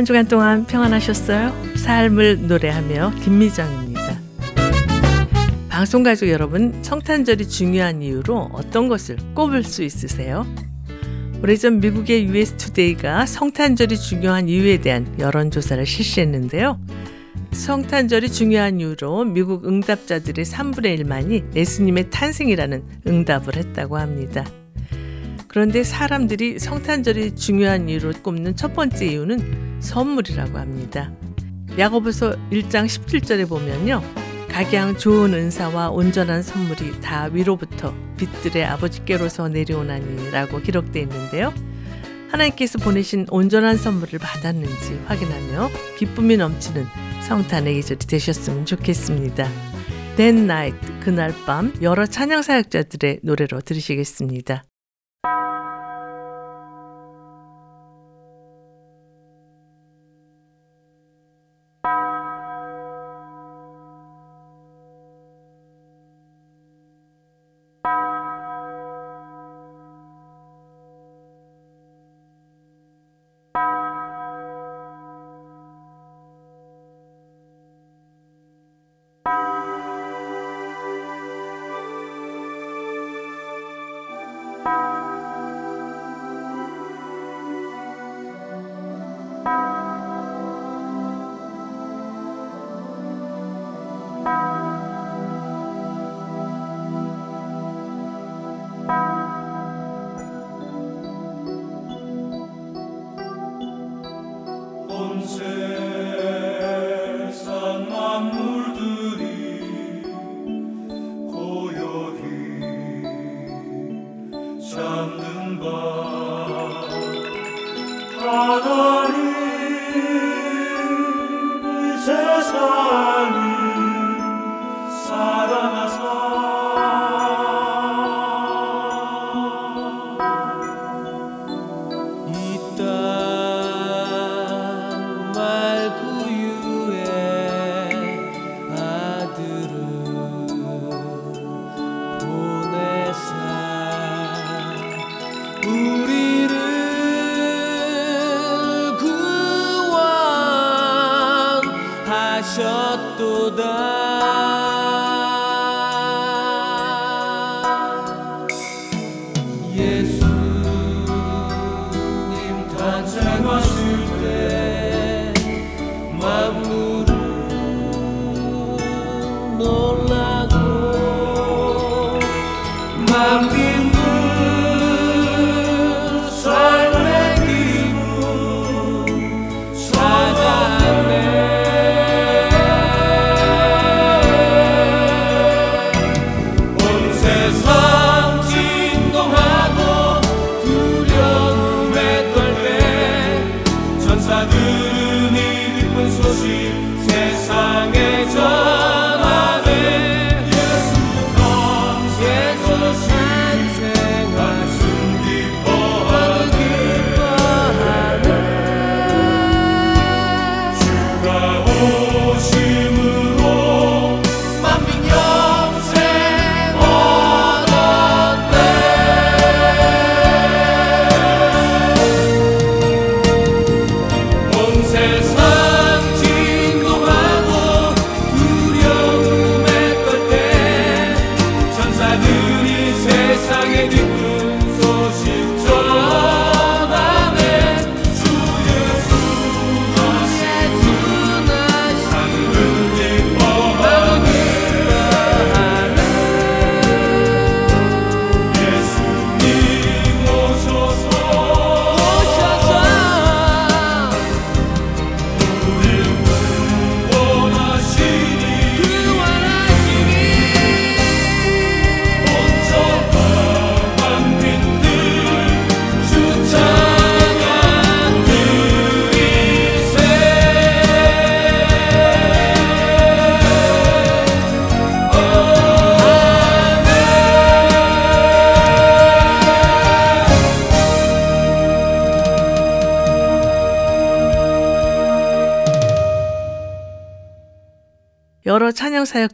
한 주간 동안 평안하셨어요? 삶을 노래하며 김미정입니다. 방송 가족 여러분, 성탄절이 중요한 이유로 어떤 것을 꼽을 수 있으세요? 오래전 미국의 US 투데이가 성탄절이 중요한 이유에 대한 여론조사를 실시했는데요. 성탄절이 중요한 이유로 미국 응답자들의 3분의 1만이 예수님의 탄생이라는 응답을 했다고 합니다. 그런데 사람들이 성탄절이 중요한 이유로 꼽는 첫 번째 이유는 선물이라고 합니다. 야고보서 1장 17절에 보면요. 각양 좋은 은사와 온전한 선물이 다 위로부터 빛들의 아버지께로서 내려오나니라고 기록되어 있는데요. 하나님께서 보내신 온전한 선물을 받았는지 확인하며 기쁨이 넘치는 성탄의 계절이 되셨으면 좋겠습니다. That Night 그날 밤 여러 찬양 사역자들의 노래로 들으시겠습니다. 여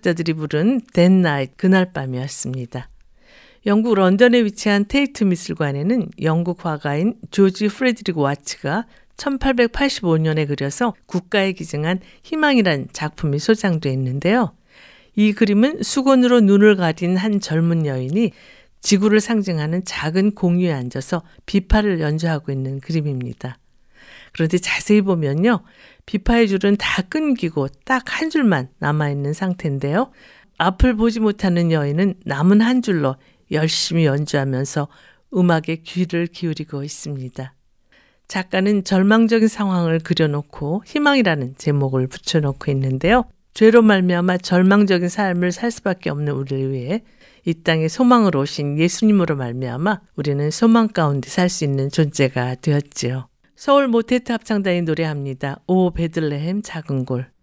사역자들이 부른 That Night 그날 밤이었습니다. 영국 런던에 위치한 테이트 미술관에는 영국 화가인 조지 프레드릭 와츠가 1885년에 그려서 국가에 기증한 희망이란 작품이 소장돼 있는데요. 이 그림은 수건으로 눈을 가린 한 젊은 여인이 지구를 상징하는 작은 공유에 앉아서 비파를 연주하고 있는 그림입니다. 그런데 자세히 보면요. 비파의 줄은 다 끊기고 딱 한 줄만 남아있는 상태인데요. 앞을 보지 못하는 여인은 남은 한 줄로 열심히 연주하면서 음악에 귀를 기울이고 있습니다. 작가는 절망적인 상황을 그려놓고 희망이라는 제목을 붙여놓고 있는데요. 죄로 말미암아 절망적인 삶을 살 수밖에 없는 우리를 위해 이 땅에 소망으로 오신 예수님으로 말미암아 우리는 소망 가운데 살 수 있는 존재가 되었지요. 서울 모테트 합창단이 노래합니다. 오 베들레헴 작은 골.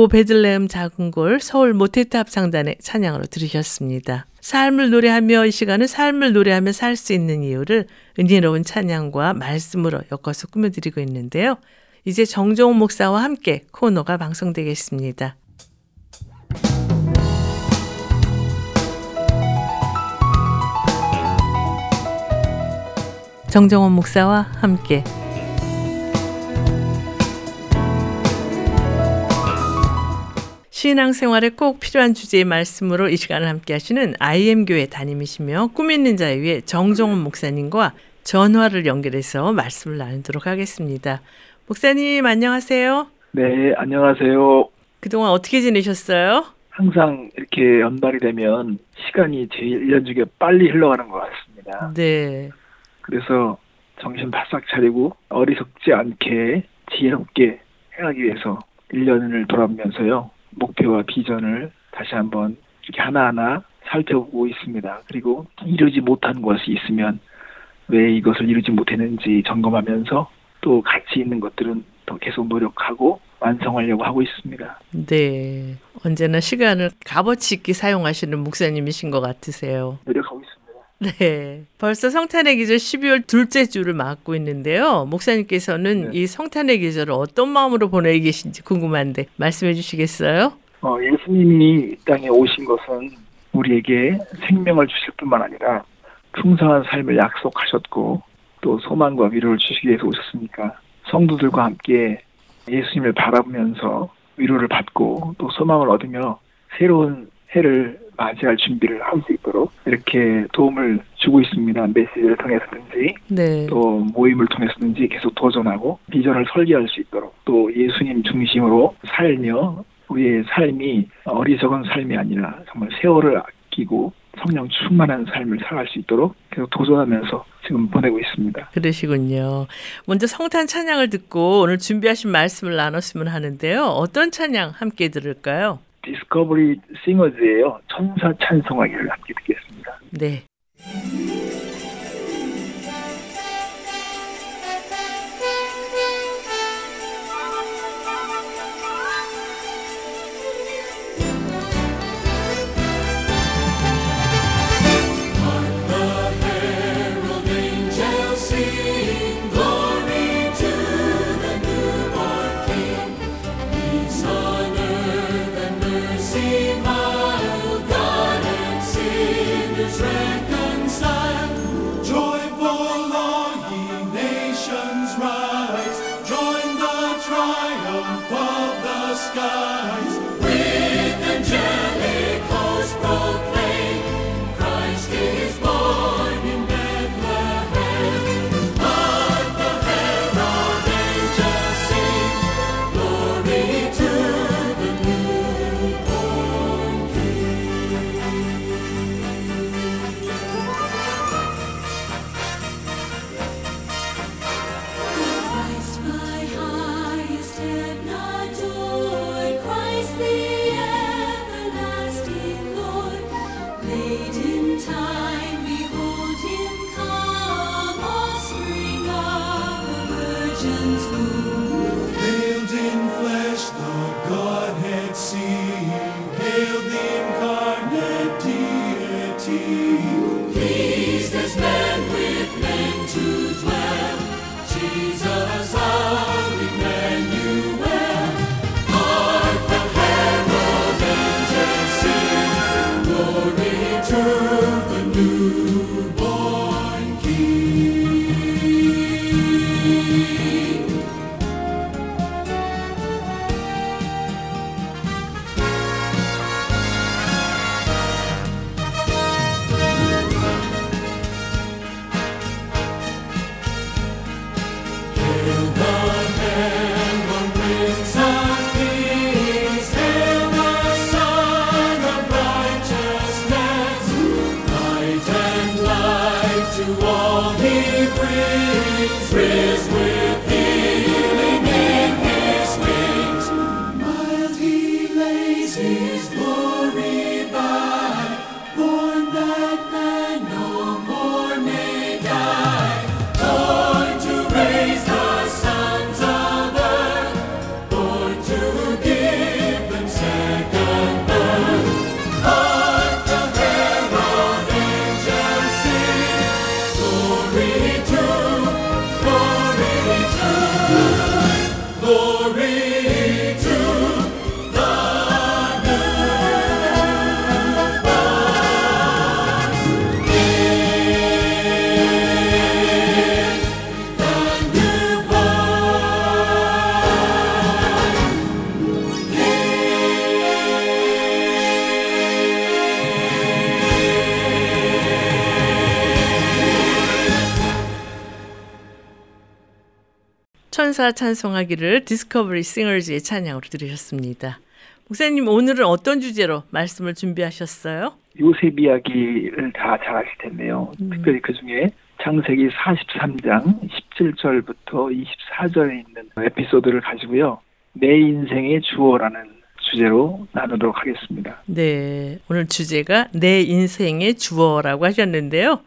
오 베들레헴 작은 골 서울 모테트 합창단의 찬양으로 들으셨습니다. 삶을 노래하며 이 시간은 삶을 노래하며 살 수 있는 이유를 은혜로운 찬양과 말씀으로 엮어서 꾸며드리고 있는데요. 이제 정종훈 목사와 함께 코너가 방송되겠습니다. 정정원 목사와 함께 신앙생활에 꼭 필요한 주제의 말씀으로 이 시간을 함께 하시는 IM 교회 담임이시며 꿈 있는 자의 위해 정종원 목사님과 전화를 연결해서 말씀을 나누도록 하겠습니다. 목사님 안녕하세요. 네, 안녕하세요. 그동안 어떻게 지내셨어요? 항상 이렇게 연말이 되면 시간이 제 1년 중에 빨리 흘러가는 것 같습니다. 네. 그래서 정신 바싹 차리고 어리석지 않게 지혜롭게 행하기 위해서 1년을 돌아보면서요. 목표와 비전을 다시 한번 이렇게 하나하나 살펴보고 있습니다. 그리고 이루지 못한 것이 있으면 왜 이것을 이루지 못했는지 점검하면서 또 가치 있는 것들은 더 계속 노력하고 완성하려고 하고 있습니다. 네. 언제나 시간을 값어치 있게 사용하시는 목사님이신 것 같으세요. 노력하고 있습니다. 네. 벌써 성탄의 계절 12월 둘째 주를 맞고 있는데요. 목사님께서는 네. 이 성탄의 계절을 어떤 마음으로 보내고 계신지 궁금한데 말씀해 주시겠어요? 어, 예수님이 이 땅에 오신 것은 우리에게 생명을 주실 뿐만 아니라 풍성한 삶을 약속하셨고 또 소망과 위로를 주시기 위해서 오셨으니까 성도들과 함께 예수님을 바라보면서 위로를 받고 또 소망을 얻으며 새로운 해를 맞이할 준비를 할 수 있도록 이렇게 도움을 주고 있습니다. 메시지를 통해서든지 네. 또 모임을 통해서든지 계속 도전하고 비전을 설계할 수 있도록 또 예수님 중심으로 살며 우리의 삶이 어리석은 삶이 아니라 정말 세월을 아끼고 성령 충만한 삶을 살아갈 수 있도록 계속 도전하면서 지금 보내고 있습니다. 그러시군요. 먼저 성탄 찬양을 듣고 오늘 준비하신 말씀을 나눴으면 하는데요. 어떤 찬양 함께 들을까요? 디스커버리 싱어즈예요. 천사 찬송하기를 함께 듣겠습니다. 네. trees we 천사 찬송하기를 디스커버리 싱어즈의 찬양으로 들으셨습니다. 목사님 오늘은 어떤 주제로 말씀을 준비하셨어요? 요셉 이야기를 다 잘 아실 텐데요. 음. 특별히 그 중에 창세기 43장 17절부터 24절에 있는 에피소드를 가지고요. 내 인생의 주어라는 주제로 나누도록 하겠습니다. 네. 오늘 주제가 내 인생의 주어라고 하셨는데요.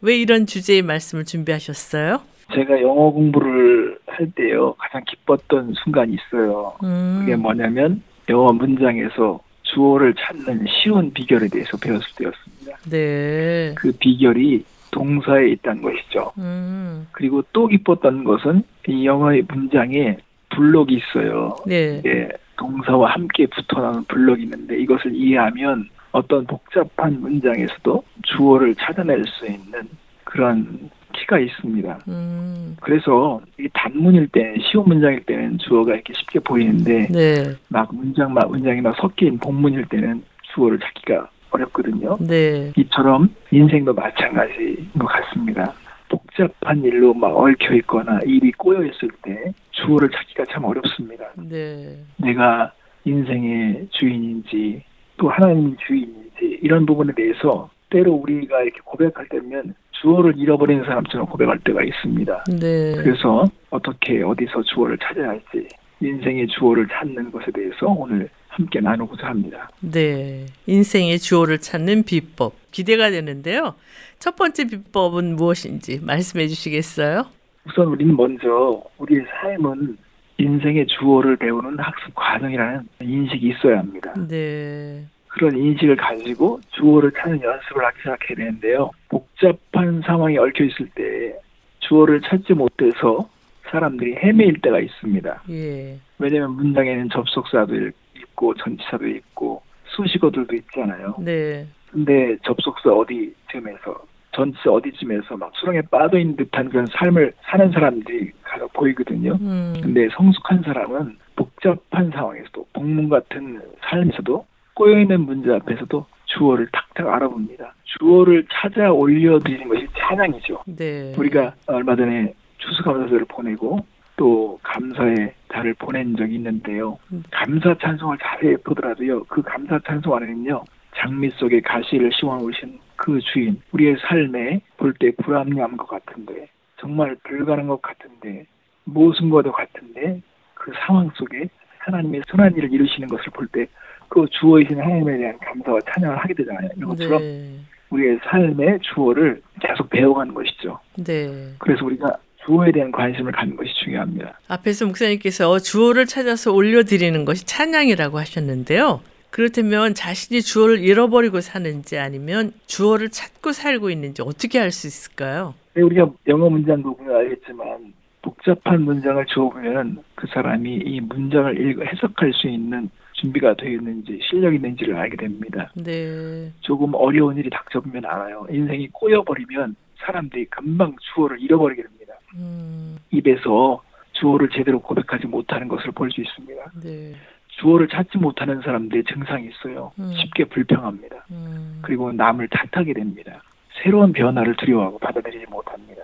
왜 이런 주제의 말씀을 준비하셨어요? 제가 영어 공부를 할 때요. 가장 기뻤던 순간이 있어요. 음. 그게 뭐냐면 영어 문장에서 주어를 찾는 쉬운 비결에 대해서 배웠을 때였습니다. 네. 그 비결이 동사에 있다는 것이죠. 음. 그리고 또 기뻤던 것은 이 영어의 문장에 블록이 있어요. 네. 예, 동사와 함께 붙어 나오는 블록이 있는데 이것을 이해하면 어떤 복잡한 문장에서도 주어를 찾아낼 수 있는 그런 키가 있습니다. 음. 그래서 이 단문일 때, 쉬운 문장일 때는 주어가 이렇게 쉽게 보이는데, 네. 막 문장, 막 문장이 막 섞인 복문일 때는 주어를 찾기가 어렵거든요. 네. 이처럼 인생도 마찬가지인 것 같습니다. 복잡한 일로 막 얽혀 있거나 일이 꼬여 있을 때 주어를 찾기가 참 어렵습니다. 네. 내가 인생의 주인인지 또 하나님이 주인인지 이런 부분에 대해서 때로 우리가 이렇게 고백할 때면 주어를 잃어버리는 사람처럼 고백할 때가 있습니다. 네. 그래서 어떻게 어디서 주어를 찾아야 할지 인생의 주어를 찾는 것에 대해서 오늘 함께 나누고자 합니다. 네. 인생의 주어를 찾는 비법 기대가 되는데요. 첫 번째 비법은 무엇인지 말씀해 주시겠어요? 우선 우리는 먼저 우리의 삶은 인생의 주어를 배우는 학습 과정이라는 인식이 있어야 합니다. 네. 그런 인식을 가지고 주어를 찾는 연습을 하기 시작해야 되는데요. 복잡한 상황에 얽혀 있을 때 주어를 찾지 못해서 사람들이 헤매일 때가 있습니다. 예. 왜냐하면 문장에는 접속사도 있고 전치사도 있고 수식어들도 있잖아요. 네. 근데 접속사 어디쯤에서 전치사 어디쯤에서 막 수렁에 빠져 있는 듯한 그런 삶을 사는 사람들이 가서 보이거든요. 음. 근데 성숙한 사람은 복잡한 상황에서도 복문 같은 삶에서도 꼬여있는 문제 앞에서도 주어를 탁탁 알아봅니다. 주어를 찾아 올려드리는 것이 찬양이죠. 네. 우리가 얼마 전에 추수감사절을 보내고 또 감사의 달을 보낸 적이 있는데요. 음. 감사 찬송을 자세히 보더라도요. 그 감사 찬송 안에는요. 장미 속에 가시를 씌워놓으신 그 주인, 우리의 삶에 볼 때 불합리한 것 같은데, 정말 불가능한 것 같은데, 모순과도 같은데, 그 상황 속에 하나님의 선한 일을 이루시는 것을 볼 때, 그 주어이신 하나님에 대한 감사와 찬양을 하게 되잖아요. 이것처럼 네. 우리의 삶의 주어를 계속 배워가는 것이죠. 네. 그래서 우리가 주어에 대한 관심을 갖는 것이 중요합니다. 앞에서 목사님께서 주어를 찾아서 올려드리는 것이 찬양이라고 하셨는데요. 그렇다면 자신이 주어를 잃어버리고 사는지 아니면 주어를 찾고 살고 있는지 어떻게 알 수 있을까요? 네, 우리가 영어 문장도 보면 알겠지만 복잡한 문장을 주어보면 그 사람이 이 문장을 읽어 해석할 수 있는 준비가 되어 있는지 실력이 있는지를 알게 됩니다. 네. 조금 어려운 일이 닥쳐보면 알아요. 인생이 꼬여버리면 사람들이 금방 주어를 잃어버리게 됩니다. 음. 입에서 주어를 제대로 고백하지 못하는 것을 볼 수 있습니다. 네. 주어를 찾지 못하는 사람들의 증상이 있어요. 음. 쉽게 불평합니다. 음. 그리고 남을 탓하게 됩니다. 새로운 변화를 두려워하고 받아들이지 못합니다.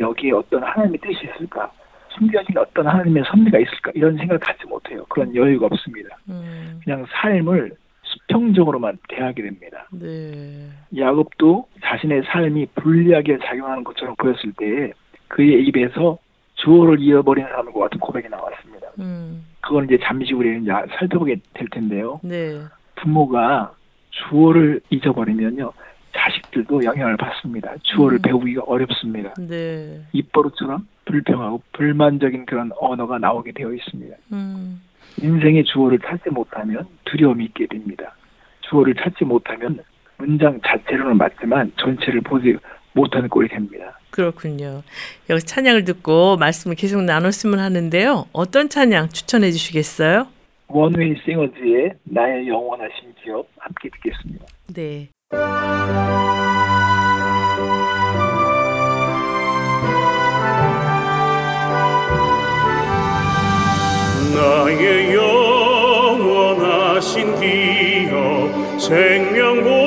여기에 어떤 하나님의 뜻이 있을까? 숨겨진 어떤 하나님의 섭리가 있을까? 이런 생각을 갖지 못해요. 그런 여유가 없습니다. 음. 그냥 삶을 수평적으로만 대하게 됩니다. 네. 야곱도 자신의 삶이 불리하게 작용하는 것처럼 보였을 때 그의 입에서 주어를 잃어버린 사람과 같은 고백이 나왔습니다. 음. 그건 이제 잠시 우리는 살펴보게 될 텐데요. 네. 부모가 주어를 잊어버리면요. 자식들도 영향을 받습니다. 주어를 음. 배우기가 어렵습니다. 네. 입버릇처럼 불평하고 불만적인 그런 언어가 나오게 되어 있습니다. 음. 인생의 주어를 찾지 못하면 두려움이 있게 됩니다. 주어를 찾지 못하면 문장 자체로는 맞지만 전체를 보지 못하는 꼴이 됩니다. 그렇군요. 여기 찬양을 듣고 말씀을 계속 나눴으면 하는데요. 어떤 찬양 추천해 주시겠어요? 원웨이 싱어즈의 나의 영원하신 기업 함께 듣겠습니다. 네. 나의 영원하신 기업 생명보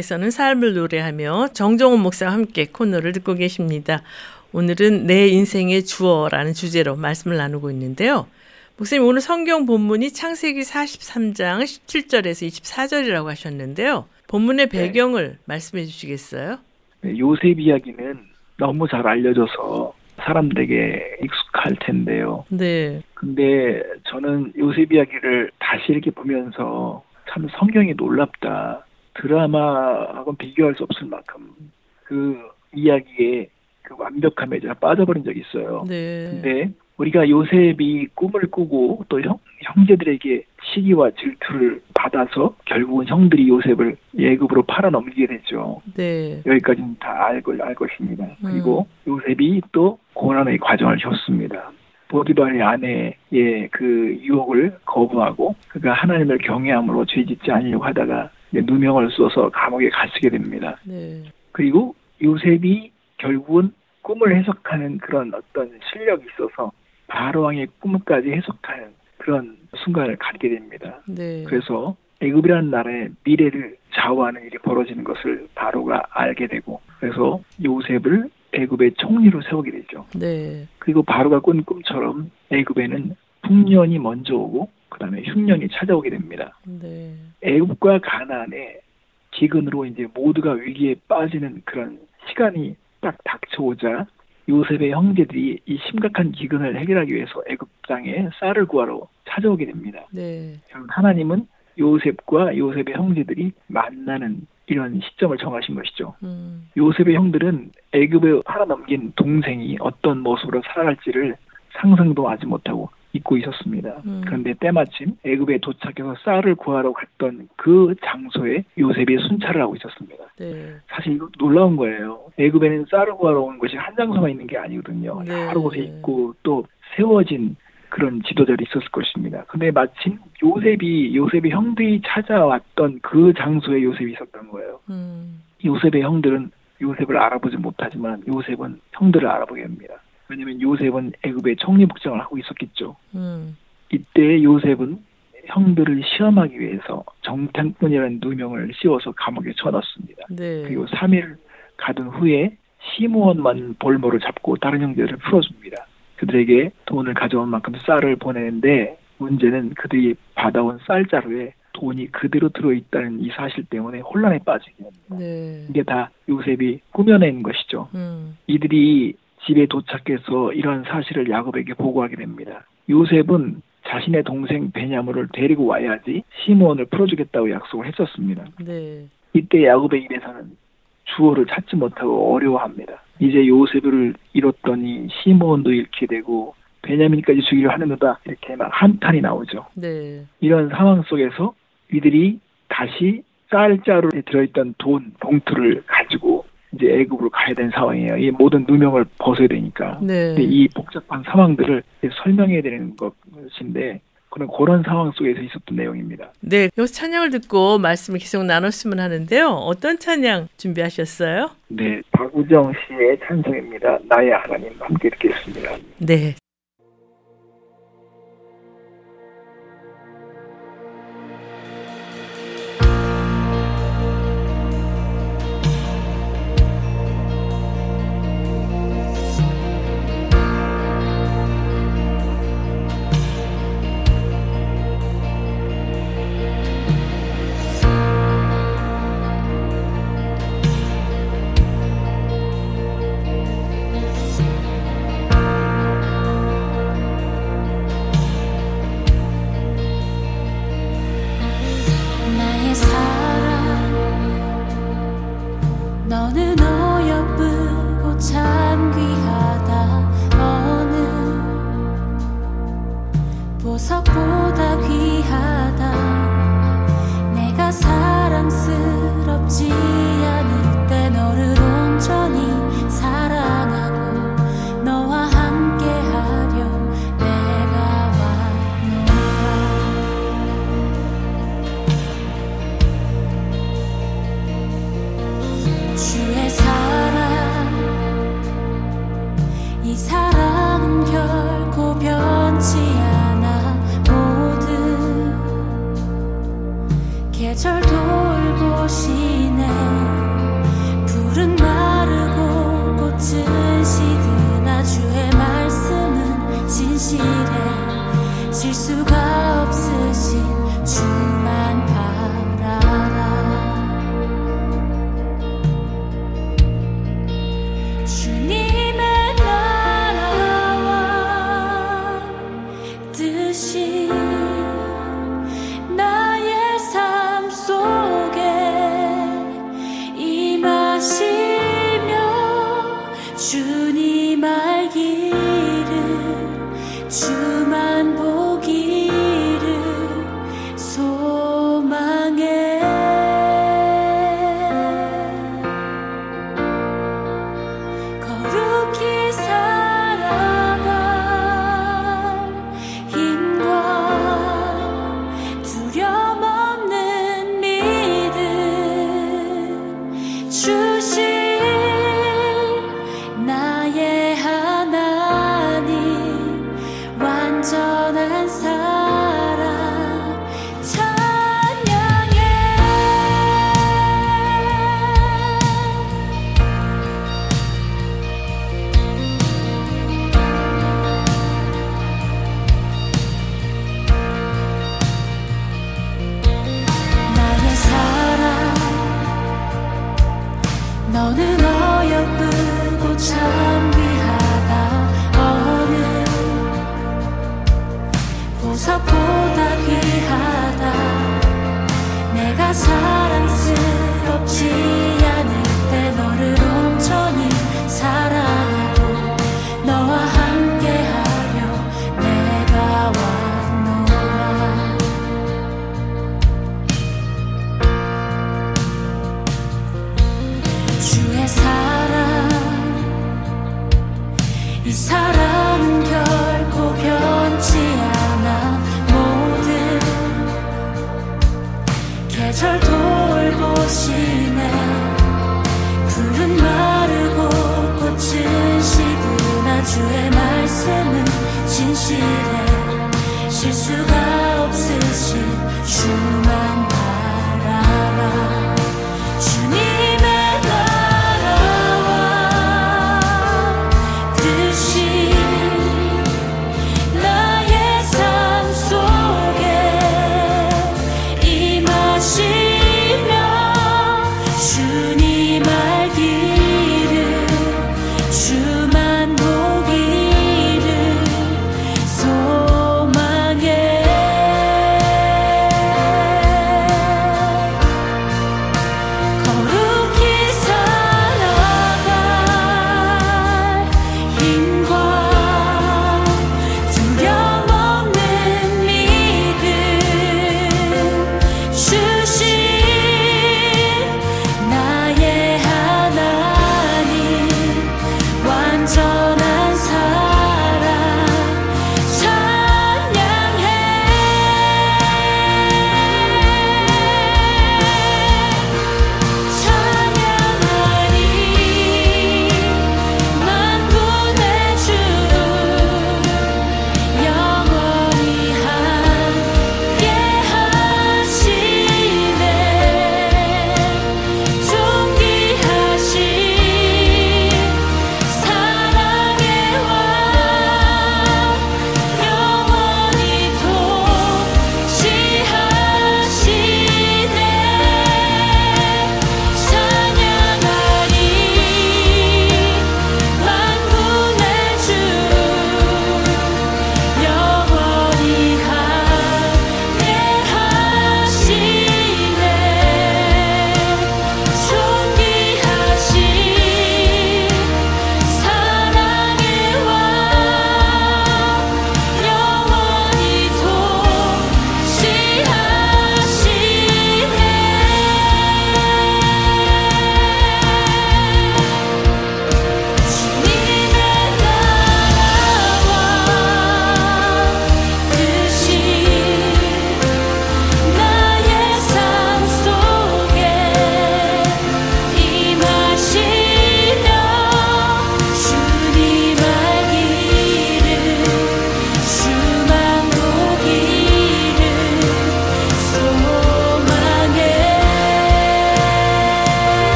여러분께서는 삶을 노래하며 정정원 목사와 함께 코너를 듣고 계십니다. 오늘은 내 인생의 주어라는 주제로 말씀을 나누고 있는데요. 목사님 오늘 성경 본문이 창세기 43장 17절에서 24절이라고 하셨는데요. 본문의 배경을 말씀해 주시겠어요? 네, 요셉 이야기는 너무 잘 알려져서 사람들에게 익숙할 텐데요. 네. 근데 저는 요셉 이야기를 다시 이렇게 보면서 참 성경이 놀랍다. 드라마하고는 비교할 수 없을 만큼 그 이야기에 그 완벽함에 제가 빠져버린 적이 있어요. 네. 근데 우리가 요셉이 꿈을 꾸고 또 형, 형제들에게 시기와 질투를 받아서 결국은 형들이 요셉을 예급으로 팔아 넘기게 되죠. 네. 여기까지는 다 알고 알 것입니다. 그리고 요셉이 또 고난의 과정을 겪습니다. 보디발의 아내의 그 유혹을 거부하고 그가 하나님을 경외함으로 죄짓지 않으려고 하다가 누명을 써서 감옥에 갇히게 됩니다. 네. 그리고 요셉이 결국은 꿈을 해석하는 그런 어떤 실력이 있어서 바로왕의 꿈까지 해석하는 그런 순간을 갖게 됩니다. 네. 그래서 애굽이라는 나라의 미래를 좌우하는 일이 벌어지는 것을 바로가 알게 되고 그래서 요셉을 애굽의 총리로 세우게 되죠. 네. 그리고 바로가 꾼 꿈처럼 애굽에는 풍년이 먼저 오고 그다음에 흉년이 찾아오게 됩니다. 네. 애굽과 가나안의 기근으로 이제 모두가 위기에 빠지는 그런 시간이 딱 닥쳐오자 요셉의 형제들이 이 심각한 기근을 해결하기 위해서 애굽 땅에 쌀을 구하러 찾아오게 됩니다. 네. 하나님은 요셉과 요셉의 형제들이 만나는 이런 시점을 정하신 것이죠. 음. 요셉의 형들은 애굽에 팔아넘긴 동생이 어떤 모습으로 살아갈지를 상상도 하지 못하고 잊고 있었습니다. 음. 그런데 때마침 애굽에 도착해서 쌀을 구하러 갔던 그 장소에 요셉이 순찰을 하고 있었습니다. 네. 사실 이거 놀라운 거예요. 애굽에는 쌀을 구하러 온 것이 한 장소만 있는 게 아니거든요. 네. 여러 곳에 있고 또 세워진 그런 지도자들이 있었을 것입니다. 근데 마침 요셉이 요셉의 형들이 찾아왔던 그 장소에 요셉이 있었던 거예요. 음. 요셉의 형들은 요셉을 알아보지 못하지만 요셉은 형들을 알아보게 됩니다. 왜냐하면 요셉은 애굽의 총리 복장을 하고 있었겠죠. 음. 이때 요셉은 형들을 시험하기 위해서 정탐꾼이라는 누명을 씌워서 감옥에 쳐넣습니다. 네. 그리고 3일 가둔 후에 시므온만 볼모를 잡고 다른 형제들을 풀어줍니다. 그들에게 돈을 가져온 만큼 쌀을 보내는데 문제는 그들이 받아온 쌀자루에 돈이 그대로 들어있다는 이 사실 때문에 혼란에 빠지게 됩니다. 네. 이게 다 요셉이 꾸며낸 것이죠. 음. 이들이 집에 도착해서 이러한 사실을 야곱에게 보고하게 됩니다. 요셉은 자신의 동생 베냐물을 데리고 와야지 시므온을 풀어주겠다고 약속을 했었습니다. 네. 이때 야곱의 입에서는 주어를 찾지 못하고 어려워합니다. 이제 요셉을 잃었더니 시므온도 잃게 되고 베냐민까지 주기로 하는도다 이렇게 막 한탄이 나오죠. 네. 이런 상황 속에서 이들이 다시 쌀자루에 들어있던 돈 봉투를 가지고 이제 애굽으로 가야 되는 상황이에요. 이 모든 누명을 벗어야 되니까. 네. 근데 이 복잡한 상황들을 설명해야 되는 것인데 그런 그런 상황 속에서 있었던 내용입니다. 네. 여기서 찬양을 듣고 말씀을 계속 나눴으면 하는데요. 어떤 찬양 준비하셨어요? 네, 박우정 씨의 찬송입니다. 나의 하나님 함께 듣겠습니다. 네.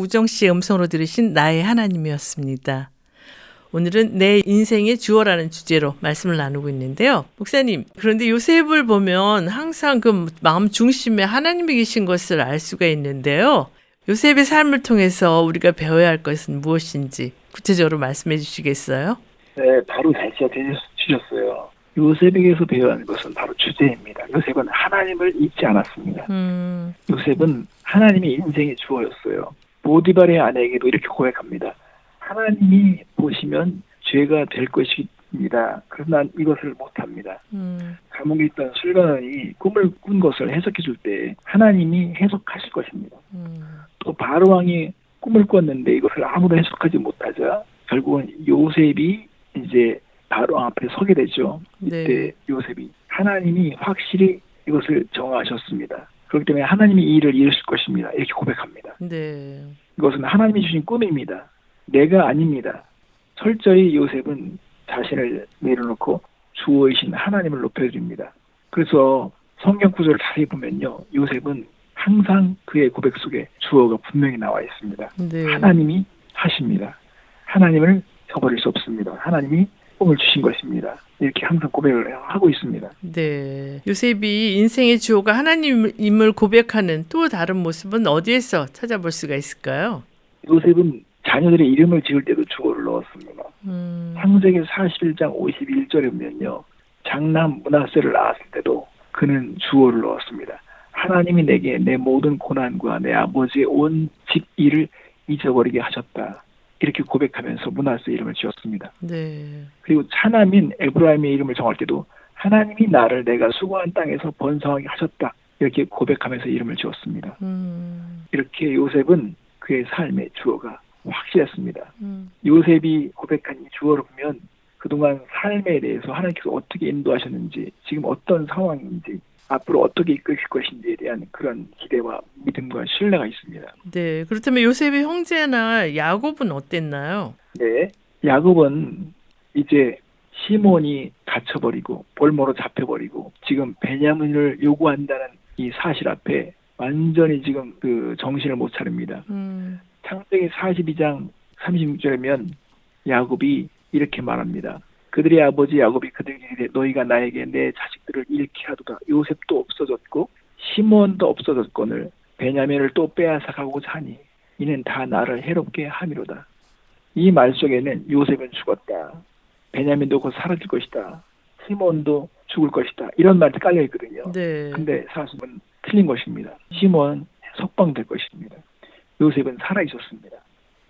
박우정 씨의 음성으로 들으신 나의 하나님이었습니다. 오늘은 내 인생의 주어라는 주제로 말씀을 나누고 있는데요. 목사님, 그런데 요셉을 보면 항상 그 마음 중심에 하나님이 계신 것을 알 수가 있는데요. 요셉의 삶을 통해서 우리가 배워야 할 것은 무엇인지 구체적으로 말씀해 주시겠어요? 네, 바로 잘지어 주셨어요. 요셉에게서 배워야 하는 것은 바로 주제입니다. 요셉은 하나님을 잊지 않았습니다. 음, 요셉은 하나님이 인생의 주어였어요. 보디발의 아내에게도 이렇게 고백합니다. 하나님이 보시면 죄가 될 것입니다. 그러나 난 이것을 못합니다. 음, 감옥에 있던 술관원이 꿈을 꾼 것을 해석해 줄 때 하나님이 해석하실 것입니다. 음, 또 바로왕이 꿈을 꿨는데 이것을 아무도 해석하지 못하자 결국은 요셉이 이제 바로왕 앞에 서게 되죠. 이때 네. 요셉이 하나님이 확실히 이것을 정하셨습니다. 그렇기 때문에 하나님이 이 일을 이루실 것입니다. 이렇게 고백합니다. 네. 이것은 하나님이 주신 꿈입니다. 내가 아닙니다. 철저히 요셉은 자신을 내려놓고 주어이신 하나님을 높여드립니다. 그래서 성경 구절을 자세히 보면요. 요셉은 항상 그의 고백 속에 주어가 분명히 나와 있습니다. 네. 하나님이 하십니다. 하나님을 저버릴 수 없습니다. 하나님이 꿈을 주신 것입니다. 이렇게 항상 고백을 하고 있습니다. 네. 요셉이 인생의 주어가 하나님임을 고백하는 또 다른 모습은 어디에서 찾아볼 수가 있을까요? 요셉은 자녀들의 이름을 지을 때도 주어를 넣었습니다. 음, 창세기 41장 51절에 보면요. 장남 문하세를 낳았을 때도 그는 주어를 넣었습니다. 하나님이 내게 내 모든 고난과 내 아버지의 온 집 일을 잊어버리게 하셨다. 이렇게 고백하면서 문하세 이름을 지었습니다. 네. 그리고 차남인 에브라임의 이름을 정할 때도 하나님이 나를 내가 수고한 땅에서 번성하게 하셨다. 이렇게 고백하면서 이름을 지었습니다. 음, 이렇게 요셉은 그의 삶의 주어가 확실했습니다. 음, 요셉이 고백한 이 주어를 보면 그동안 삶에 대해서 하나님께서 어떻게 인도하셨는지, 지금 어떤 상황인지, 앞으로 어떻게 이끄실 것인지에 대한 그런 기대와 믿음과 신뢰가 있습니다. 네. 그렇다면 요셉의 형제나 야곱은 어땠나요? 네. 야곱은 이제 시몬이 갇혀버리고 볼모로 잡혀버리고 지금 베냐민을 요구한다는 이 사실 앞에 완전히 지금 그 정신을 못 차립니다. 음, 창세기 42장 36절이면 야곱이 이렇게 말합니다. 그들의 아버지 야곱이 그들에게 너희가 나에게 내 자식들을 잃게 하도다. 요셉도 없어졌고 시몬도 없어졌거늘 베냐민을 또 빼앗아가고자 하니 이는 다 나를 해롭게 함이로다. 이 말 속에는 요셉은 죽었다. 베냐민도 곧 사라질 것이다. 시몬도 죽을 것이다. 이런 말이 깔려 있거든요. 네. 근데 사실은 틀린 것입니다. 시몬은 석방될 것입니다. 요셉은 살아 있었습니다.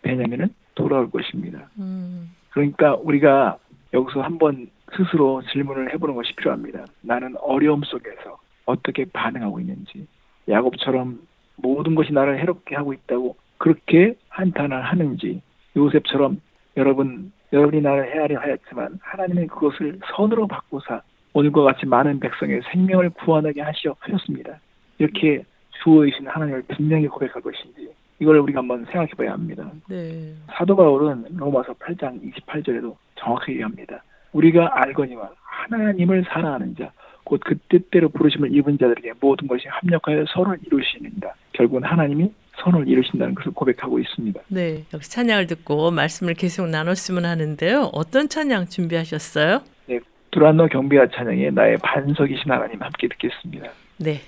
베냐민은 돌아올 것입니다. 음, 그러니까 우리가 여기서 한번 스스로 질문을 해보는 것이 필요합니다. 나는 어려움 속에서 어떻게 반응하고 있는지 야곱처럼 모든 것이 나를 해롭게 하고 있다고 그렇게 한탄을 하는지 요셉처럼 여러분 여러분이 나를 헤아려 하였지만 하나님은 그것을 선으로 바꾸사 오늘과 같이 많은 백성의 생명을 구원하게 하시어 하셨습니다. 이렇게 주어이신 하나님을 분명히 고백할 것인지 이걸 우리가 한번 생각해 봐야 합니다. 네. 사도 바울은 로마서 8장 28절에도 정확하게 얘기합니다. 우리가 알거니와 하나님을 사랑하는 자, 곧 그 뜻대로 부르심을 입은 자들에게 모든 것이 합력하여 선을 이루시는다. 결국은 하나님이 선을 이루신다는 것을 고백하고 있습니다. 네. 역시 찬양을 듣고 말씀을 계속 나눴으면 하는데요. 어떤 찬양 준비하셨어요? 두란노 경비와 찬양에 나의 반석이신 하나님 함께 듣겠습니다. 네.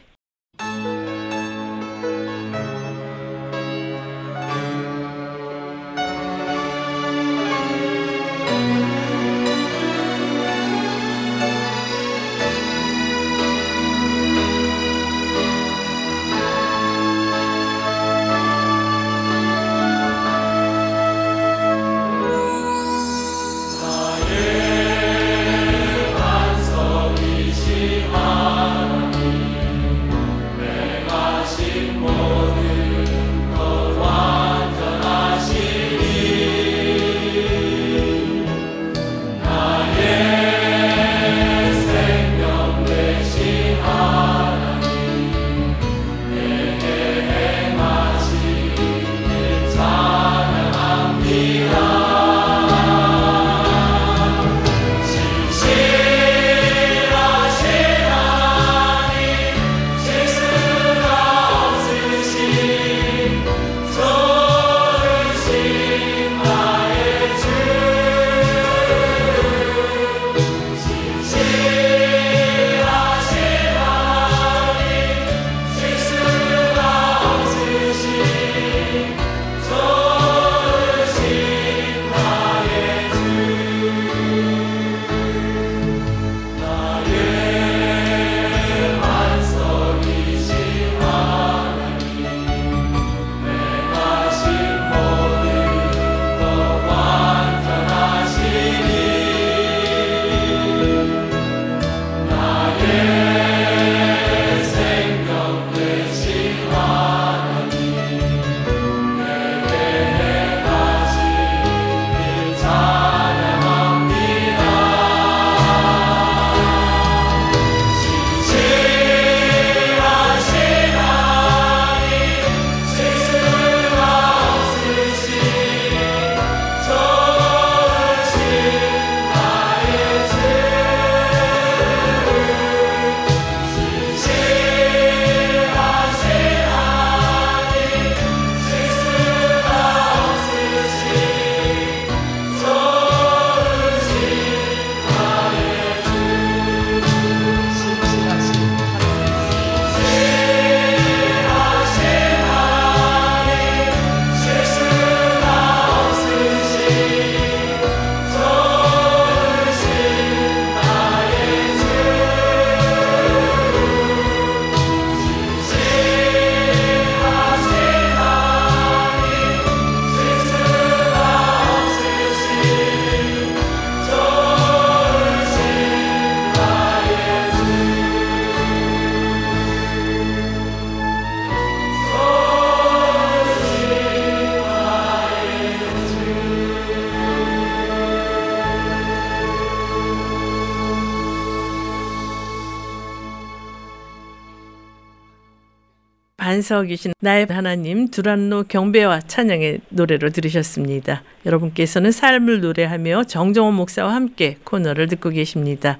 반석이신 나의 하나님 두란노 경배와 찬양의 노래로 들으셨습니다. 여러분께서는 삶을 노래하며 정정원 목사와 함께 코너를 듣고 계십니다.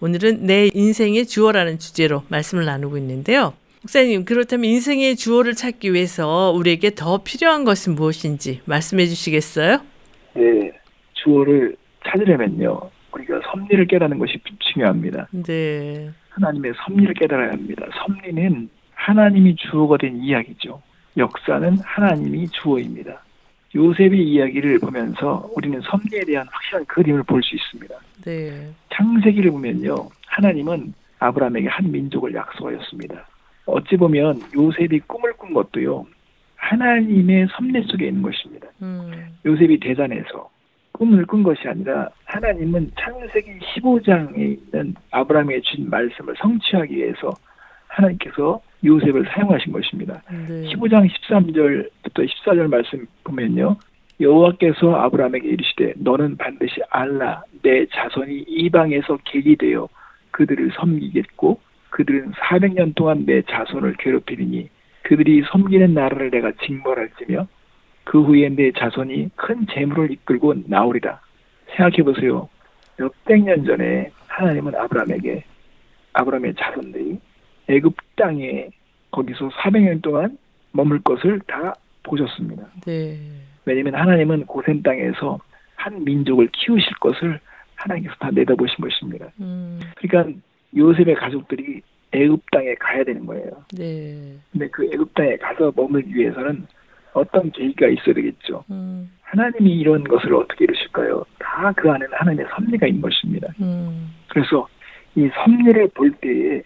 오늘은 내 인생의 주어라는 주제로 말씀을 나누고 있는데요. 목사님, 그렇다면 인생의 주어를 찾기 위해서 우리에게 더 필요한 것은 무엇인지 말씀해 주시겠어요? 네, 주어를 찾으려면요. 우리가 섭리를 깨닫는 것이 중요합니다. 네. 하나님의 섭리를 깨달아야 합니다. 섭리는 하나님이 주어가 된 이야기죠. 역사는 하나님이 주어입니다. 요셉의 이야기를 보면서 우리는 섭리에 대한 확실한 그림을 볼 수 있습니다. 네. 창세기를 보면요. 하나님은 아브라함에게 한 민족을 약속하였습니다. 어찌 보면 요셉이 꿈을 꾼 것도요. 하나님의 섭리 속에 있는 것입니다. 음. 요셉이 대단해서 꿈을 꾼 것이 아니라 하나님은 창세기 15장에 있는 아브라함에게 준 말씀을 성취하기 위해서 하나님께서 요셉을 사용하신 것입니다. 네. 15장 13절부터 14절 말씀 보면요. 여호와께서 아브라함에게 이르시되 너는 반드시 알라 내 자손이 이방에서 객이 되어 그들을 섬기겠고 그들은 400년 동안 내 자손을 괴롭히리니 그들이 섬기는 나라를 내가 징벌할지며 그 후에 내 자손이 큰 재물을 이끌고 나오리라. 생각해 보세요. 몇백 년 전에 하나님은 아브라함에게 아브라함의 자손들이 애굽 땅에 거기서 400년 동안 머물 것을 다 보셨습니다. 네. 왜냐하면 하나님은 고센 땅에서 한 민족을 키우실 것을 하나님께서 다 내다보신 것입니다. 음. 그러니까 요셉의 가족들이 애굽 땅에 가야 되는 거예요. 네. 근데 그 애굽 땅에 가서 머물기 위해서는 어떤 계기가 있어야 되겠죠. 음. 하나님이 이런 것을 어떻게 이루실까요? 다 그 안에는 하나님의 섭리가 있는 것입니다. 음. 그래서 이 섭리를 볼 때에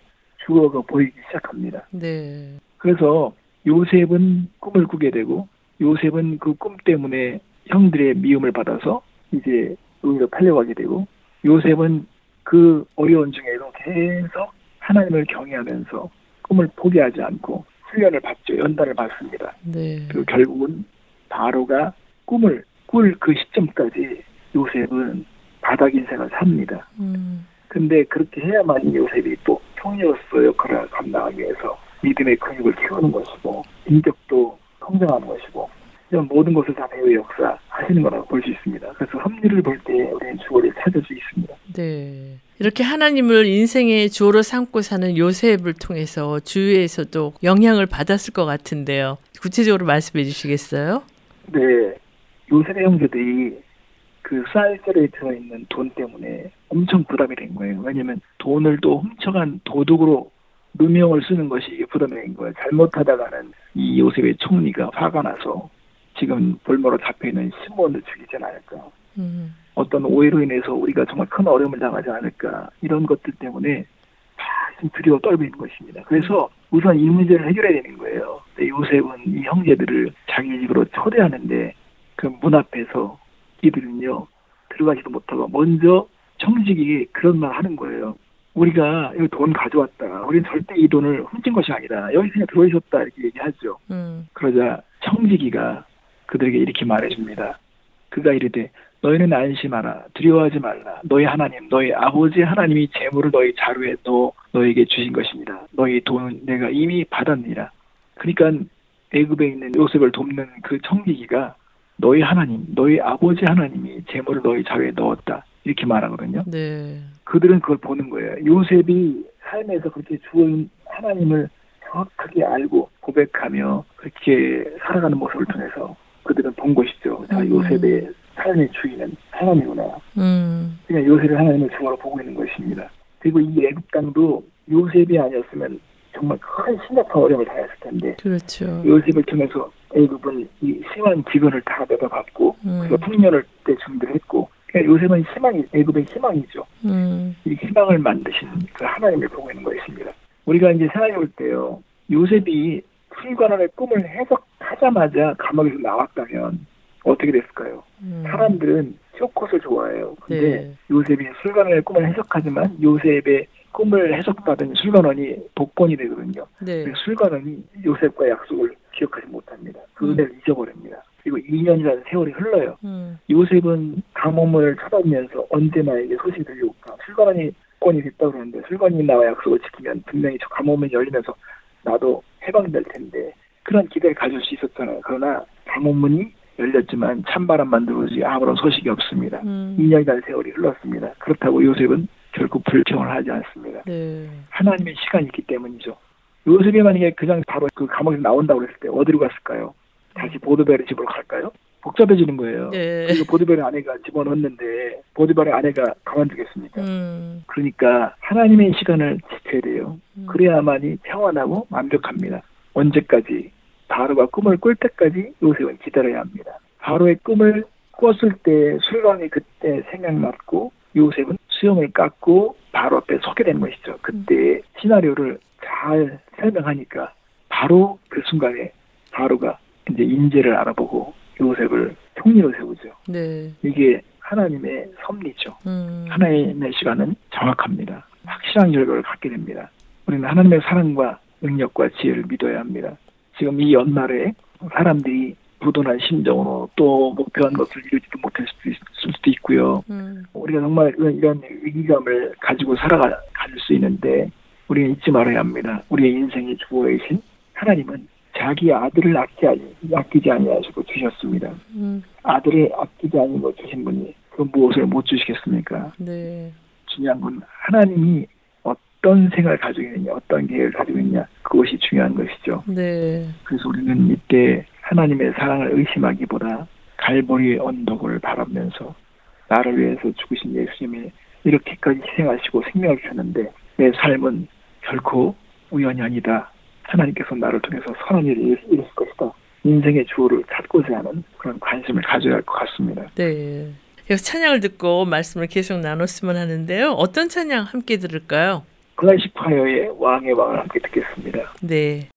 주어가 보이기 시작합니다. 네. 그래서 요셉은 꿈을 꾸게 되고 요셉은 그 꿈 때문에 형들의 미움을 받아서 이제 의로 팔려가게 되고 요셉은 그 어려운 중에도 계속 하나님을 경외하면서 꿈을 포기하지 않고 훈련을 받죠. 연단을 받습니다. 네. 그리고 결국은 바로가 꿈을 꿀 그 시점까지 요셉은 바닥 인생을 삽니다. 음. 근데 그렇게 해야만 이 요셉이 또 총리로서 역할을 감당하기 위해서 믿음의 근육을 키우는 것이고 인격도 성장하는 것이고 이런 모든 것을 다 배우의 역사 하시는 거라고 볼 수 있습니다. 그래서 섭리를 볼 때 우리는 주어를 찾을 수 있습니다. 네. 이렇게 하나님을 인생의 주어로 삼고 사는 요셉을 통해서 주위에서도 영향을 받았을 것 같은데요. 구체적으로 말씀해 주시겠어요? 네, 요셉의 형제들이 그 쌀쌀에 들어있는 돈 때문에 엄청 부담이 된 거예요. 왜냐면 돈을 또 훔쳐간 도둑으로 누명을 쓰는 것이 부담이 된 거예요. 잘못하다가는 이 요셉의 총리가 화가 나서 지금 볼모로 잡혀있는 시몬을 죽이지 않을까. 음. 어떤 오해로 인해서 우리가 정말 큰 어려움을 당하지 않을까. 이런 것들 때문에 다 지금 두려워 떨고 있는 것입니다. 그래서 우선 이 문제를 해결해야 되는 거예요. 요셉은 이 형제들을 자기 집으로 초대하는데 그 문 앞에서 이들은요 들어가지도 못하고 먼저 청직이 그런 말 하는 거예요. 우리가 이거 돈 가져왔다. 우리는 절대 이 돈을 훔친 것이 아니다. 여기 그냥 들어오셨다 이렇게 얘기하죠. 음. 그러자 청지기가 그들에게 이렇게 말해줍니다. 그가 이르되 너희는 안심하라 두려워하지 말라 너희 하나님 너희 아버지 하나님이 재물을 너희 자루에 넣어 너에게 주신 것입니다. 너희 돈은 내가 이미 받았니라. 그러니까 애굽에 있는 요셉을 돕는 그 청지기가 너희 하나님 너희 아버지 하나님이 재물을 너희 자루에 넣었다 이렇게 말하거든요. 네. 그들은 그걸 보는 거예요. 요셉이 삶에서 그렇게 주어인 하나님을 정확하게 알고 고백하며 그렇게 살아가는 모습을 통해서 그들은 본 것이죠. 자, 음. 요셉의 삶의 주인은 하나님이구나. 음. 그냥 요셉을 하나님의 주어로 보고 있는 것입니다. 그리고 이 애굽 땅도 요셉이 아니었으면 정말 큰 심각한 어려움을 당했을 텐데 그렇죠. 요셉을 통해서 애굽은 이 심한 기근을 다 내다받고 음. 그래서 풍년을 때 준비를 했고 그러니까 요셉은 희망이 애굽의 희망이죠. 음. 이 희망을 만드신 그 하나님을 보고 있는 것입니다. 우리가 이제 생각해 볼 때요. 요셉이 풀관원의 꿈을 해석하자마자 감옥에서 나왔다면 어떻게 됐을까요? 음. 사람들은 쇼컷을 좋아해요. 근데 네. 요셉이 술관원의 꿈을 해석하지만 요셉의 꿈을 해석받은 술관원이 복권이 되거든요. 네. 그 술관원이 요셉과의 약속을 기억하지 못합니다. 그 음. 은혜를 잊어버립니다. 그리고 2년이라는 세월이 흘러요. 음. 요셉은 감옥문을 쳐다보면서 언제 나에게 소식이 들려올까? 술관원이 권이 됐다 그러는데 술관이 나와 약속을 지키면 분명히 저 감옥문이 열리면서 나도 해방될 텐데 그런 기대를 가질 수 있었잖아요. 그러나 방문문이 열렸지만 찬바람만 들어오지 아무런 소식이 없습니다. 음. 2년이라는 세월이 흘렀습니다. 그렇다고 요셉은 결코 불평을 하지 않습니다. 네. 하나님의 시간이 있기 때문이죠. 요셉이 만약에 그냥 바로 그 감옥에서 나온다고 그랬을 때 어디로 갔을까요? 다시 보드벨의 집으로 갈까요? 복잡해지는 거예요. 네. 그래서 보드벨의 아내가 집어넣었는데 보드벨의 아내가 가만두겠습니까? 음. 그러니까 하나님의 시간을 지켜야 돼요. 음. 그래야만이 평안하고 완벽합니다. 언제까지? 바로가 꿈을 꿀 때까지 요셉은 기다려야 합니다. 바로의 꿈을 꿨을 때 술광이 그때 생각났고 요셉은 수염을 깎고 바로 앞에 서게 된 것이죠. 그때 시나리오를 잘 설명하니까 바로 그 순간에 바로가 이제 인재를 알아보고 요셉을 총리로 세우죠. 네. 이게 하나님의 섭리죠. 음. 하나님의 시간은 정확합니다. 확실한 결과를 갖게 됩니다. 우리는 하나님의 사랑과 능력과 지혜를 믿어야 합니다. 지금 이 연말에 사람들이 부도난 심정으로 또 목표한 것을 이루지도 못할 수도, 있, 을 수도 있고요. 음. 우리가 정말 이런, 이런 위기감을 가지고 살아갈 수 있는데 우리는 잊지 말아야 합니다. 우리의 인생의 주어이신 하나님은 자기 아들을 아끼지, 아니- 아끼지 아니하시고 주셨습니다. 음. 아들을 아끼지 아니고 주신 분이 그 무엇을 못 주시겠습니까? 네. 중요한 건 하나님이 어떤 생각을 가지고 있느냐, 어떤 계획을 가지고 있느냐, 그것이 중요한 것이죠. 네. 그래서 우리는 이때 하나님의 사랑을 의심하기보다 갈보리 언덕을 바라면서 나를 위해서 죽으신 예수님이 이렇게까지 희생하시고 생명을 주셨는데 내 삶은 결코 우연이 아니다. 하나님께서 나를 통해서 선한 일을 이루- 이루실 것이다. 인생의 주어를 찾고자 하는 그런 관심을 가져야 할 것 같습니다. 네. 여기서 찬양을 듣고 말씀을 계속 나눴으면 하는데요. 어떤 찬양 함께 들을까요? 클래식 파이어의 왕의 왕을 함께 듣겠습니다. 네.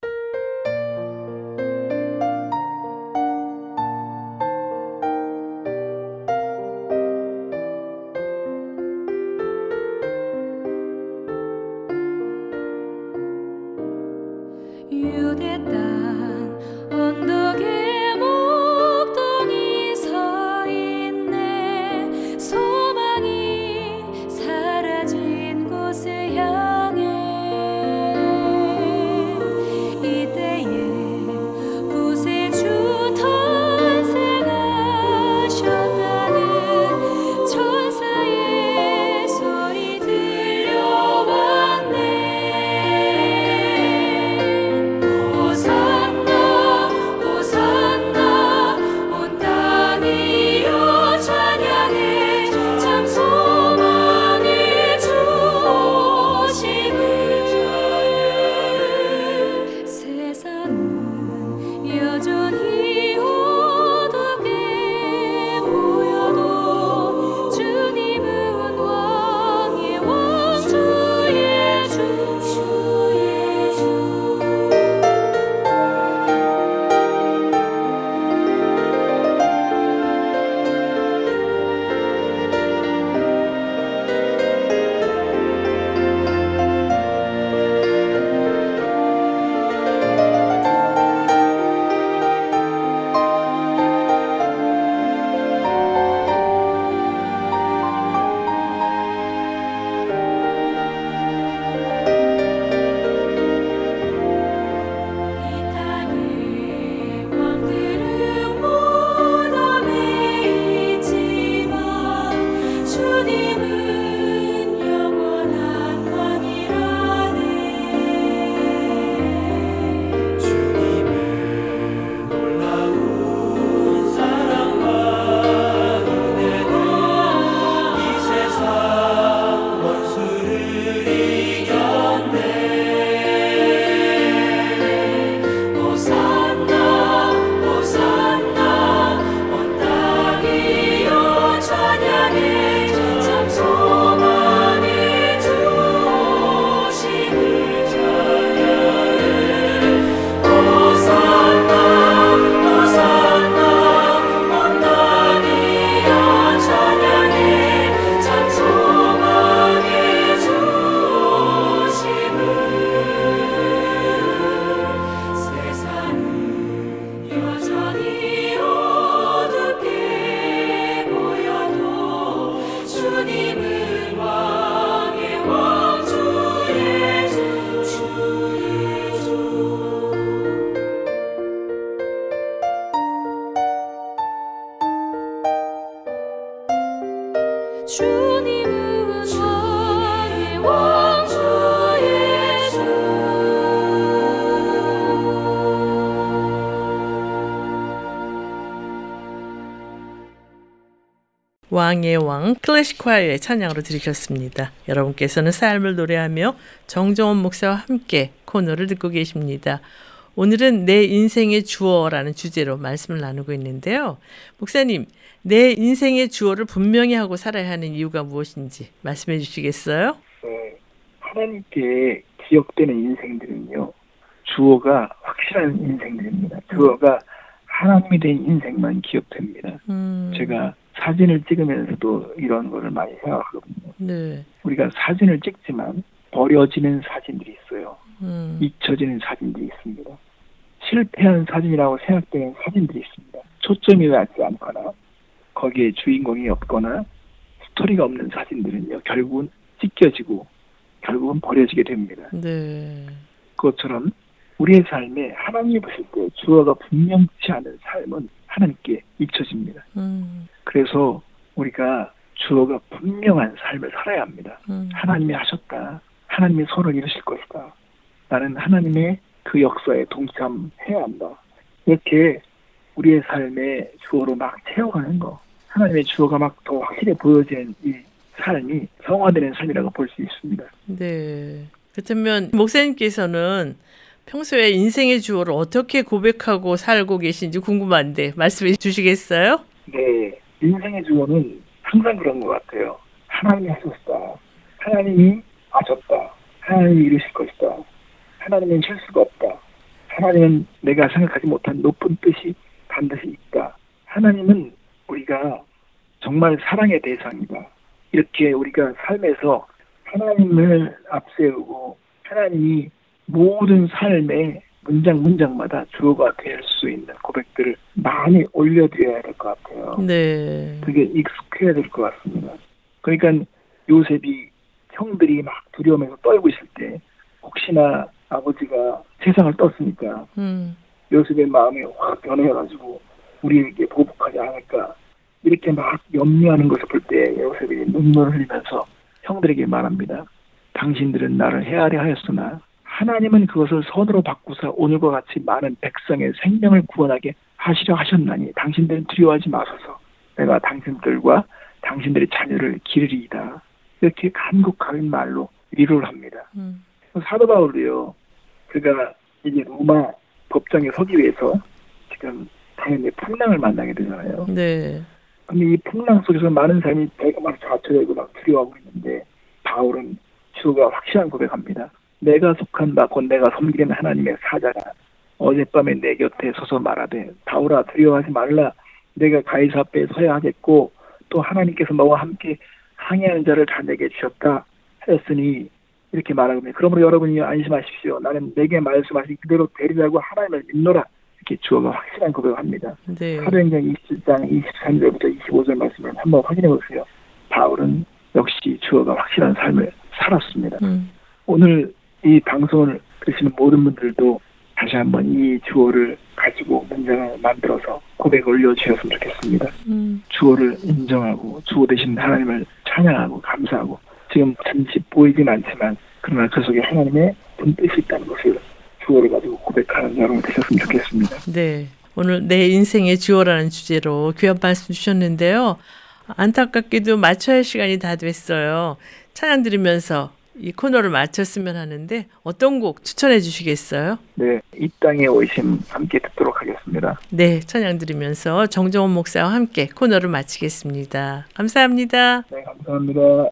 왕의 왕 클래식화의 찬양으로 들으셨습니다. 여러분께서는 삶을 노래하며 정정원 목사와 함께 코너를 듣고 계십니다. 오늘은 내 인생의 주어라는 주제로 말씀을 나누고 있는데요. 목사님, 내 인생의 주어를 분명히 하고 살아야 하는 이유가 무엇인지 말씀해 주시겠어요? 네, 하나님께 기억되는 인생들은요, 주어가 확실한 인생들입니다. 주어가 하나님이 된 인생만 기억됩니다. 음, 제가 사진을 찍으면서도 이런 거를 많이 생각하거든요. 네, 우리가 사진을 찍지만 버려지는 사진들이 있어요. 음, 잊혀지는 사진들이 있습니다. 실패한 사진이라고 생각되는 사진들이 있습니다. 초점이 맞지 않거나 거기에 주인공이 없거나 스토리가 없는 사진들은요 결국은 찢겨지고 결국은 버려지게 됩니다. 네, 그것처럼 우리의 삶에 하나님이 보실 때 주어가 분명치 않은 삶은 하나님께 잊혀집니다. 음, 그래서 우리가 주어가 분명한 삶을 살아야 합니다. 음, 하나님이 하셨다. 하나님이 손을 이루실 것이다. 나는 하나님의 그 역사에 동참해야 한다. 이렇게 우리의 삶의 주어로 막 채워가는 거. 하나님의 주어가 막 더 확실히 보여지는 이 삶이 성화되는 삶이라고 볼 수 있습니다. 네. 그렇다면 목사님께서는 평소에 인생의 주어를 어떻게 고백하고 살고 계신지 궁금한데 말씀해 주시겠어요? 네. 인생의 주어는 항상 그런 것 같아요. 하나님이 하셨다. 하나님이 하셨다. 하나님이 이루실 것이다. 하나님은 실수가 없다. 하나님은 내가 생각하지 못한 높은 뜻이 반드시 있다. 하나님은 우리가 정말 사랑의 대상이다. 이렇게 우리가 삶에서 하나님을 앞세우고 하나님이 모든 삶의 문장 문장마다 주어가 될 수 있는 고백들을 많이 올려드려야 될 것 같아요. 네. 그게 익숙해야 될 것 같습니다. 그러니까 요셉이 형들이 막 두려움에서 떨고 있을 때 혹시나 아버지가 세상을 떴으니까 음, 요셉의 마음이 확 변해가지고 우리에게 보복하지 않을까 이렇게 막 염려하는 것을 볼 때 요셉이 눈물을 흘리면서 형들에게 말합니다. 당신들은 나를 헤아려 하였으나 하나님은 그것을 선으로 바꾸사 오늘과 같이 많은 백성의 생명을 구원하게 하시려 하셨나니 당신들은 두려워하지 마소서 내가 당신들과 당신들의 자녀를 기르리이다. 이렇게 간곡한 말로 위로를 합니다. 음, 사도 바울도요. 그가 이제 로마 법정에 서기 위해서 지금 당연히 풍랑을 만나게 되잖아요. 네. 근데 이 풍랑 속에서 많은 사람이 배가 막 좌초되고 막 두려워하고 있는데 바울은 주가 확실한 고백합니다. 내가 속한 바 곧 내가 섬기는 하나님의 사자가 어젯밤에 내 곁에 서서 말하되 바울아 두려워하지 말라 내가 가이사 앞에 서야 하겠고 또 하나님께서 너와 함께 항해하는 자를 다 내게 주셨다 하였으니 이렇게 말하거든요. 그러므로 여러분이 안심하십시오. 나는 내게 말씀하신 그대로 되리라고 하나님을 믿노라. 이렇게 주어가 확실한 고백을 합니다. 네. 사도행전 27장 23절부터 25절 말씀을 한번 확인해 보세요. 바울은 역시 주어가 확실한 삶을 살았습니다. 음, 오늘 이 방송을 들으시는 모든 분들도 다시 한번 이 주어를 가지고 문장을 만들어서 고백을 올려주셨으면 좋겠습니다. 음, 주어를 인정하고 주어 대신 하나님을 찬양하고 감사하고 지금 잠시 보이진 않지만 그러나 그 속에 하나님의 분뜻이 있다는 것을 주어를 가지고 고백하는 여러분 되셨으면 좋겠습니다. 네. 오늘 내 인생의 주어라는 주제로 귀한 말씀 주셨는데요. 안타깝게도 마쳐야 할 시간이 다 됐어요. 찬양 들으면서 이 코너를 마쳤으면 하는데 어떤 곡 추천해 주시겠어요? 네, 이 땅에 오심 함께 듣도록 하겠습니다. 네, 찬양 들으면서 정정원 목사와 함께 코너를 마치겠습니다. 감사합니다. 네, 감사합니다.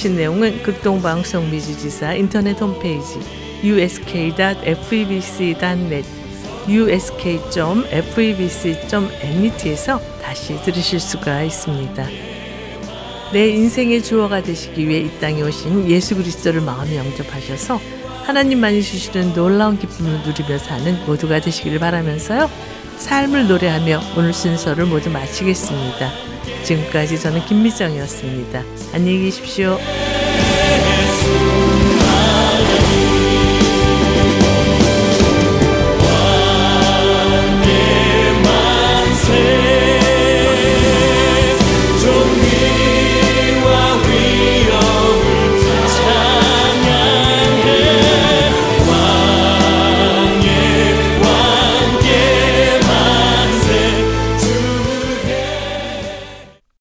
들으신 내용은 극동방송 미주지사 인터넷 홈페이지 usk.febc.net usk.febc.net에서 다시 들으실 수가 있습니다. 내 인생의 주어가 되시기 위해 이 땅에 오신 예수 그리스도를 마음에 영접하셔서 하나님만이 주시는 놀라운 기쁨을 누리며 사는 모두가 되시기를 바라면서요. 삶을 노래하며 오늘 순서를 모두 마치겠습니다. 지금까지 저는 김미정이었습니다. 안녕히 계십시오.